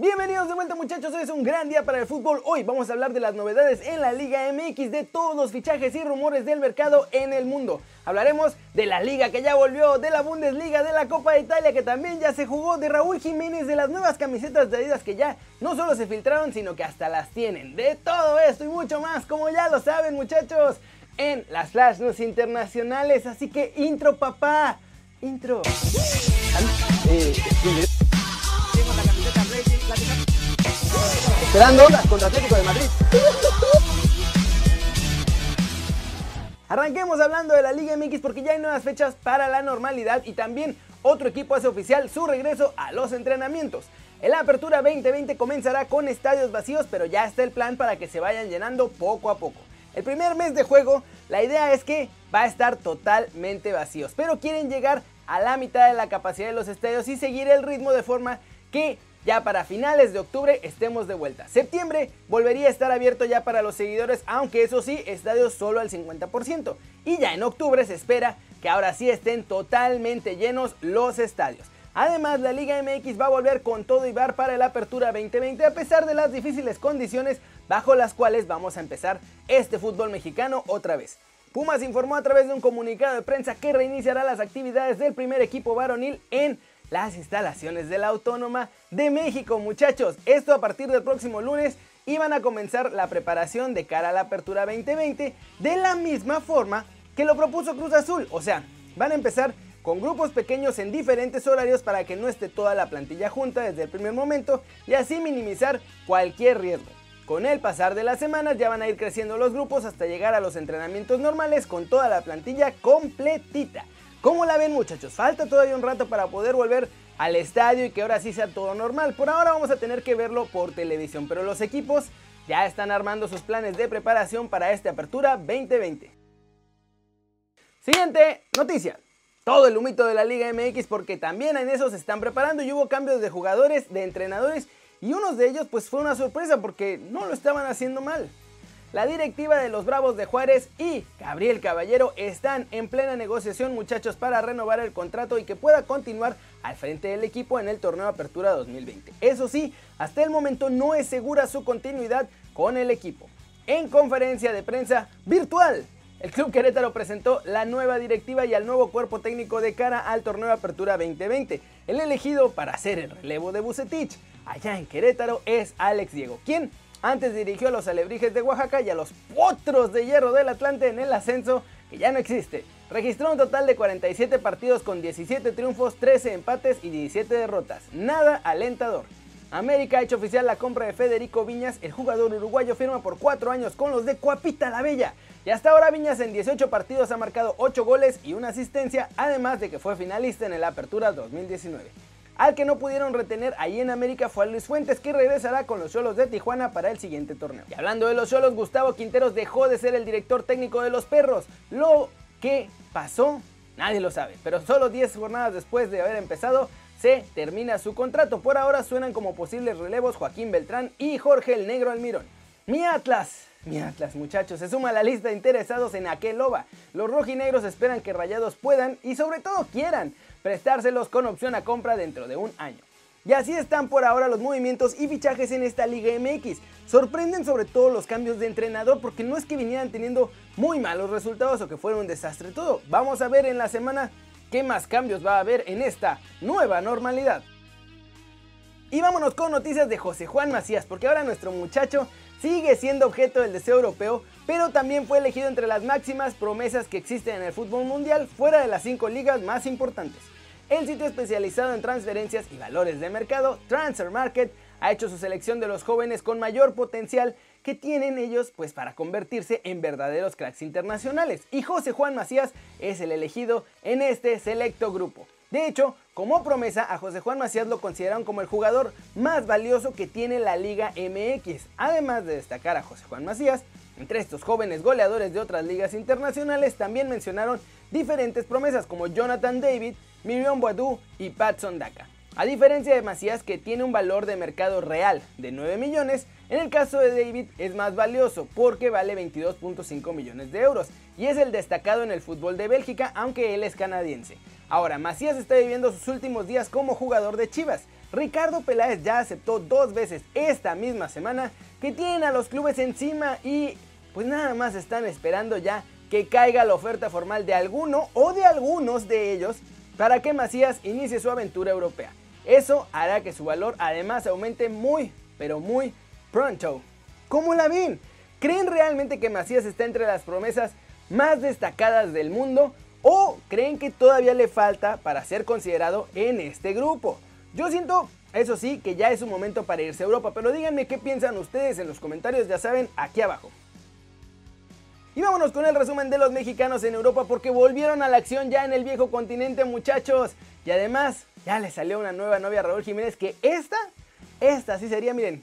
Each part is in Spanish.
Bienvenidos de vuelta muchachos, hoy es un gran día para el fútbol. Hoy vamos a hablar de las novedades en la Liga MX, de todos los fichajes y rumores del mercado en el mundo. Hablaremos de la liga que ya volvió, de la Bundesliga, de la Copa de Italia que también ya se jugó, de Raúl Jiménez, de las nuevas camisetas de Adidas que ya no solo se filtraron, sino que hasta las tienen. De todo esto y mucho más, como ya lo saben muchachos, en las Flash News internacionales. Así que intro papá, intro. Eh, Esperando contra Atlético de Madrid. Arranquemos hablando de la Liga MX porque ya hay nuevas fechas para la normalidad y también otro equipo hace oficial su regreso a los entrenamientos. El Apertura 2020 comenzará con estadios vacíos, pero ya está el plan para que se vayan llenando poco a poco. El primer mes de juego, la idea es que va a estar totalmente vacíos, pero quieren llegar a la mitad de la capacidad de los estadios y seguir el ritmo de forma que ya para finales de octubre estemos de vuelta. Septiembre volvería a estar abierto ya para los seguidores, aunque eso sí, estadios solo al 50%. Y ya en octubre se espera que ahora sí estén totalmente llenos los estadios. Además, la Liga MX va a volver con todo y bar para la apertura 2020 a pesar de las difíciles condiciones bajo las cuales vamos a empezar este fútbol mexicano otra vez. Pumas informó a través de un comunicado de prensa que reiniciará las actividades del primer equipo varonil en las instalaciones de la Autónoma de México, muchachos. Esto a partir del próximo lunes iban a comenzar la preparación de cara a la apertura 2020 de la misma forma que lo propuso Cruz Azul. O sea, van a empezar con grupos pequeños en diferentes horarios para que no esté toda la plantilla junta desde el primer momento y así minimizar cualquier riesgo. Con el pasar de las semanas ya van a ir creciendo los grupos hasta llegar a los entrenamientos normales con toda la plantilla completita. ¿Cómo la ven muchachos? Falta todavía un rato para poder volver al estadio y que ahora sí sea todo normal. Por ahora vamos a tener que verlo por televisión, pero los equipos ya están armando sus planes de preparación para esta apertura 2020. Siguiente noticia. Todo el humito de la Liga MX porque también en eso se están preparando y hubo cambios de jugadores, de entrenadores y unos de ellos pues fue una sorpresa porque no lo estaban haciendo mal. La directiva de los Bravos de Juárez y Gabriel Caballero están en plena negociación muchachos para renovar el contrato y que pueda continuar al frente del equipo en el torneo Apertura 2020. Eso sí, hasta el momento no es segura su continuidad con el equipo. En conferencia de prensa virtual, el Club Querétaro presentó la nueva directiva y al nuevo cuerpo técnico de cara al torneo Apertura 2020. El elegido para hacer el relevo de Bucetich allá en Querétaro es Alex Diego, quien antes dirigió a los alebrijes de Oaxaca y a los potros de hierro del Atlante en el ascenso, que ya no existe. Registró un total de 47 partidos con 17 triunfos, 13 empates y 17 derrotas. Nada alentador. América ha hecho oficial la compra de Federico Viñas, el jugador uruguayo firma por 4 años con los de Coapita la Bella. Y hasta ahora Viñas en 18 partidos ha marcado 8 goles y una asistencia, además de que fue finalista en el Apertura 2019. Al que no pudieron retener ahí en América fue a Luis Fuentes, que regresará con los Cholos de Tijuana para el siguiente torneo. Y hablando de los Cholos, Gustavo Quinteros dejó de ser el director técnico de los Perros. Lo que pasó, nadie lo sabe, pero solo 10 jornadas después de haber empezado, se termina su contrato. Por ahora suenan como posibles relevos Joaquín Beltrán y Jorge el Negro Almirón. Mi Atlas, mi muchachos, se suma a la lista de interesados en aquel loba. Los rojinegros esperan que Rayados puedan y sobre todo quieran prestárselos con opción a compra dentro de un año. Y así están por ahora los movimientos y fichajes en esta Liga MX. Sorprenden sobre todo los cambios de entrenador porque no es que vinieran teniendo muy malos resultados o que fuera un desastre todo. Vamos a ver en la semana qué más cambios va a haber en esta nueva normalidad. Y vámonos con noticias de José Juan Macías, porque ahora nuestro muchacho sigue siendo objeto del deseo europeo, pero también fue elegido entre las máximas promesas que existen en el fútbol mundial fuera de las cinco ligas más importantes. El sitio especializado en transferencias y valores de mercado, Transfer Market, ha hecho su selección de los jóvenes con mayor potencial que tienen ellos pues para convertirse en verdaderos cracks internacionales. Y José Juan Macías es el elegido en este selecto grupo. De hecho, como promesa, a José Juan Macías lo consideraron como el jugador más valioso que tiene la Liga MX. Además de destacar a José Juan Macías, entre estos jóvenes goleadores de otras ligas internacionales también mencionaron diferentes promesas como Jonathan David, Miriam Boadu y Patson Daka. A diferencia de Macías que tiene un valor de mercado real de 9 millones, en el caso de David es más valioso porque vale 22.5 millones de euros y es el destacado en el fútbol de Bélgica aunque él es canadiense. Ahora, Macías está viviendo sus últimos días como jugador de Chivas. Ricardo Peláez ya aceptó dos veces esta misma semana que tienen a los clubes encima y pues nada más están esperando ya que caiga la oferta formal de alguno o de algunos de ellos para que Macías inicie su aventura europea. Eso hará que su valor además aumente muy, pero muy pronto. ¿Cómo la ven? ¿Creen realmente que Macías está entre las promesas más destacadas del mundo? ¿O creen que todavía le falta para ser considerado en este grupo? Yo siento, eso sí, que ya es un momento para irse a Europa, pero díganme qué piensan ustedes en los comentarios, ya saben, aquí abajo. Y vámonos con el resumen de los mexicanos en Europa porque volvieron a la acción ya en el viejo continente muchachos. Y además ya le salió una nueva novia a Raúl Jiménez que esta, esta sí sería, miren,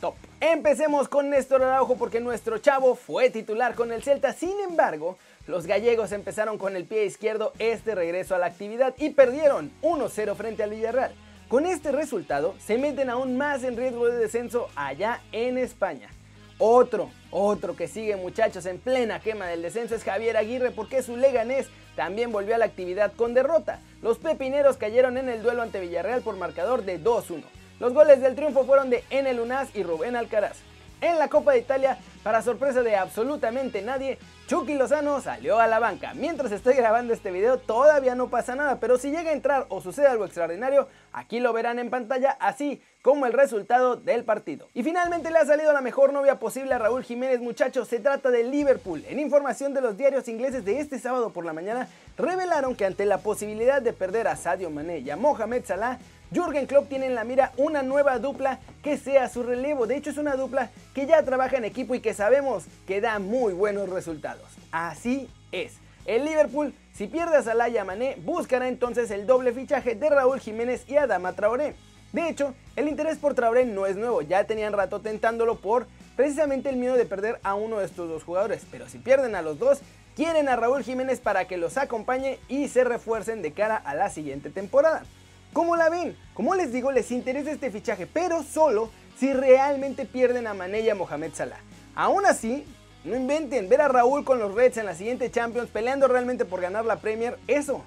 top. Empecemos con Néstor Araujo porque nuestro chavo fue titular con el Celta. Sin embargo, los gallegos empezaron con el pie izquierdo este regreso a la actividad y perdieron 1-0 frente al Villarreal. Con este resultado se meten aún más en riesgo de descenso allá en España. Otro, otro que sigue muchachos en plena quema del descenso es Javier Aguirre porque su Leganés también volvió a la actividad con derrota. Los pepineros cayeron en el duelo ante Villarreal por marcador de 2-1. Los goles del triunfo fueron de Enel Unaz y Rubén Alcaraz. En la Copa de Italia, para sorpresa de absolutamente nadie, Chucky Lozano salió a la banca. Mientras estoy grabando este video todavía no pasa nada, pero si llega a entrar o sucede algo extraordinario, aquí lo verán en pantalla, así como el resultado del partido. Y finalmente le ha salido la mejor novia posible a Raúl Jiménez, muchachos, se trata de Liverpool. En información de los diarios ingleses de este sábado por la mañana, revelaron que ante la posibilidad de perder a Sadio Mané y a Mohamed Salah, Jürgen Klopp tiene en la mira una nueva dupla que sea su relevo. De hecho, es una dupla que ya trabaja en equipo y que sabemos que da muy buenos resultados. Así es. El Liverpool, si pierde a Salah y Mané, buscará entonces el doble fichaje de Raúl Jiménez y Adama Traoré. De hecho, el interés por Traoré no es nuevo, ya tenían rato tentándolo por precisamente el miedo de perder a uno de estos dos jugadores, pero si pierden a los dos, quieren a Raúl Jiménez para que los acompañe y se refuercen de cara a la siguiente temporada. ¿Cómo la ven? Como les digo, les interesa este fichaje, pero solo si realmente pierden a Mané y a Mohamed Salah. Aún así, no inventen, ver a Raúl con los Reds en la siguiente Champions peleando realmente por ganar la Premier, eso,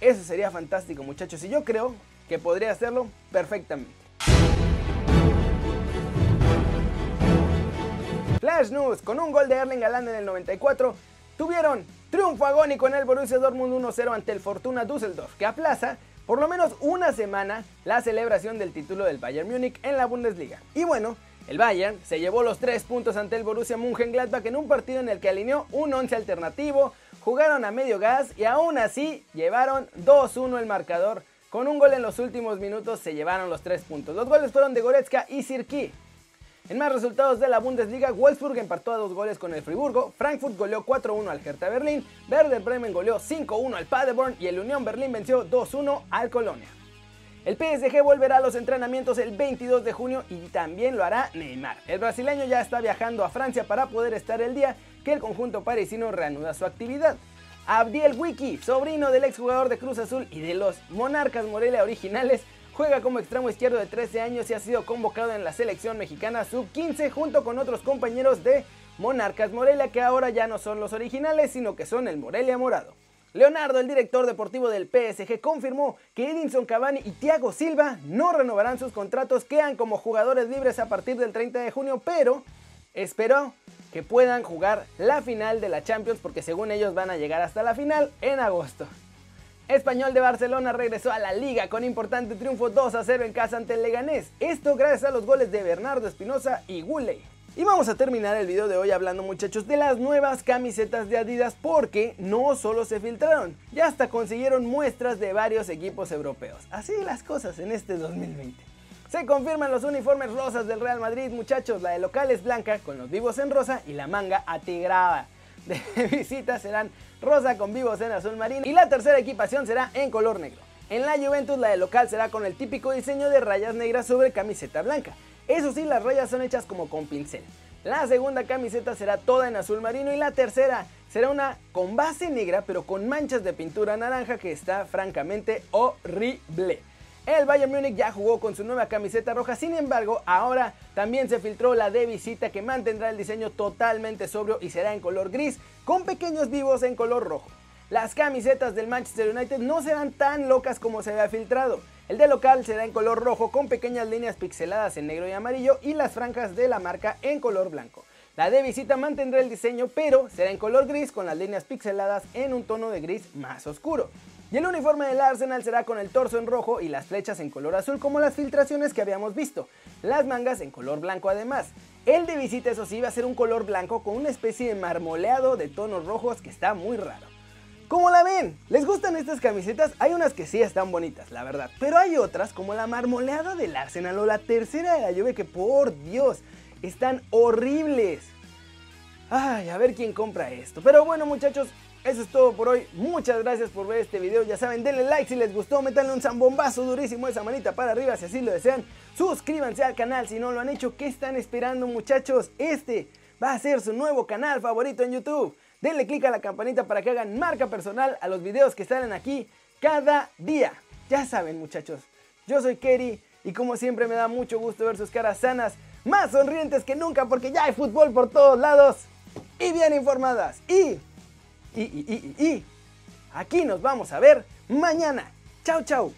eso sería fantástico muchachos y yo creo que podría hacerlo perfectamente. Flash News, con un gol de Erling Haaland en el 94, tuvieron triunfo agónico en el Borussia Dortmund 1-0 ante el Fortuna Düsseldorf, que aplaza por lo menos una semana la celebración del título del Bayern Múnich en la Bundesliga. Y bueno, el Bayern se llevó los tres puntos ante el Borussia Mönchengladbach en un partido en el que alineó un 11 alternativo, jugaron a medio gas y aún así llevaron 2-1 el marcador. Con un gol en los últimos minutos se llevaron los tres puntos. Los goles fueron de Goretzka y Sirki. En más resultados de la Bundesliga, Wolfsburg empató a dos goles con el Friburgo, Frankfurt goleó 4-1 al Hertha Berlín, Werder Bremen goleó 5-1 al Paderborn y el Unión Berlín venció 2-1 al Colonia. El PSG volverá a los entrenamientos el 22 de junio y también lo hará Neymar. El brasileño ya está viajando a Francia para poder estar el día que el conjunto parisino reanuda su actividad. Abdiel Wiki, sobrino del exjugador de Cruz Azul y de los Monarcas Morelia originales, Juega como extremo izquierdo de 13 años y ha sido convocado en la selección mexicana sub-15 junto con otros compañeros de Monarcas Morelia que ahora ya no son los originales sino que son el Morelia Morado. Leonardo, el director deportivo del PSG, confirmó que Edinson Cavani y Thiago Silva no renovarán sus contratos, quedan como jugadores libres a partir del 30 de junio, pero esperó que puedan jugar la final de la Champions porque según ellos van a llegar hasta la final en agosto. Español de Barcelona regresó a la liga con importante triunfo 2 a 0 en casa ante el Leganés. Esto gracias a los goles de Bernardo Espinosa y Guley. Y vamos a terminar el video de hoy hablando muchachos de las nuevas camisetas de Adidas porque no solo se filtraron, ya hasta consiguieron muestras de varios equipos europeos. Así las cosas en este 2020. Se confirman los uniformes rosas del Real Madrid muchachos, la de local es blanca con los vivos en rosa y la manga atigrada. De visita serán rosa con vivos en azul marino y la tercera equipación será en color negro. En la Juventus la de local será con el típico diseño de rayas negras sobre camiseta blanca. Eso sí, las rayas son hechas como con pincel. La segunda camiseta será toda en azul marino y la tercera será una con base negra pero con manchas de pintura naranja que está francamente horrible. El Bayern Múnich ya jugó con su nueva camiseta roja, sin embargo, ahora también se filtró la de visita que mantendrá el diseño totalmente sobrio y será en color gris, con pequeños vivos en color rojo. Las camisetas del Manchester United no serán tan locas como se había filtrado. El de local será en color rojo con pequeñas líneas pixeladas en negro y amarillo y las franjas de la marca en color blanco. La de visita mantendrá el diseño pero será en color gris con las líneas pixeladas en un tono de gris más oscuro. Y el uniforme del Arsenal será con el torso en rojo y las flechas en color azul como las filtraciones que habíamos visto. Las mangas en color blanco además. El de visita eso sí va a ser un color blanco con una especie de marmoleado de tonos rojos que está muy raro. ¿Cómo la ven? ¿Les gustan estas camisetas? Hay unas que sí están bonitas, la verdad. Pero hay otras como la marmoleada del Arsenal o la tercera de la lluvia que por Dios, están horribles. Ay, a ver quién compra esto. Pero bueno muchachos, eso es todo por hoy. Muchas gracias por ver este video. Ya saben, denle like si les gustó, métanle un zambombazo durísimo esa manita para arriba si así lo desean. Suscríbanse al canal si no lo han hecho. ¿Qué están esperando muchachos? Este va a ser su nuevo canal favorito en YouTube. Denle click a la campanita para que hagan marca personal a los videos que salen aquí cada día. Ya saben muchachos, yo soy Kerry y como siempre me da mucho gusto ver sus caras sanas, más sonrientes que nunca porque ya hay fútbol por todos lados y bien informadas. Y y, y, y, y, aquí nos vamos a ver mañana. Chao, chao.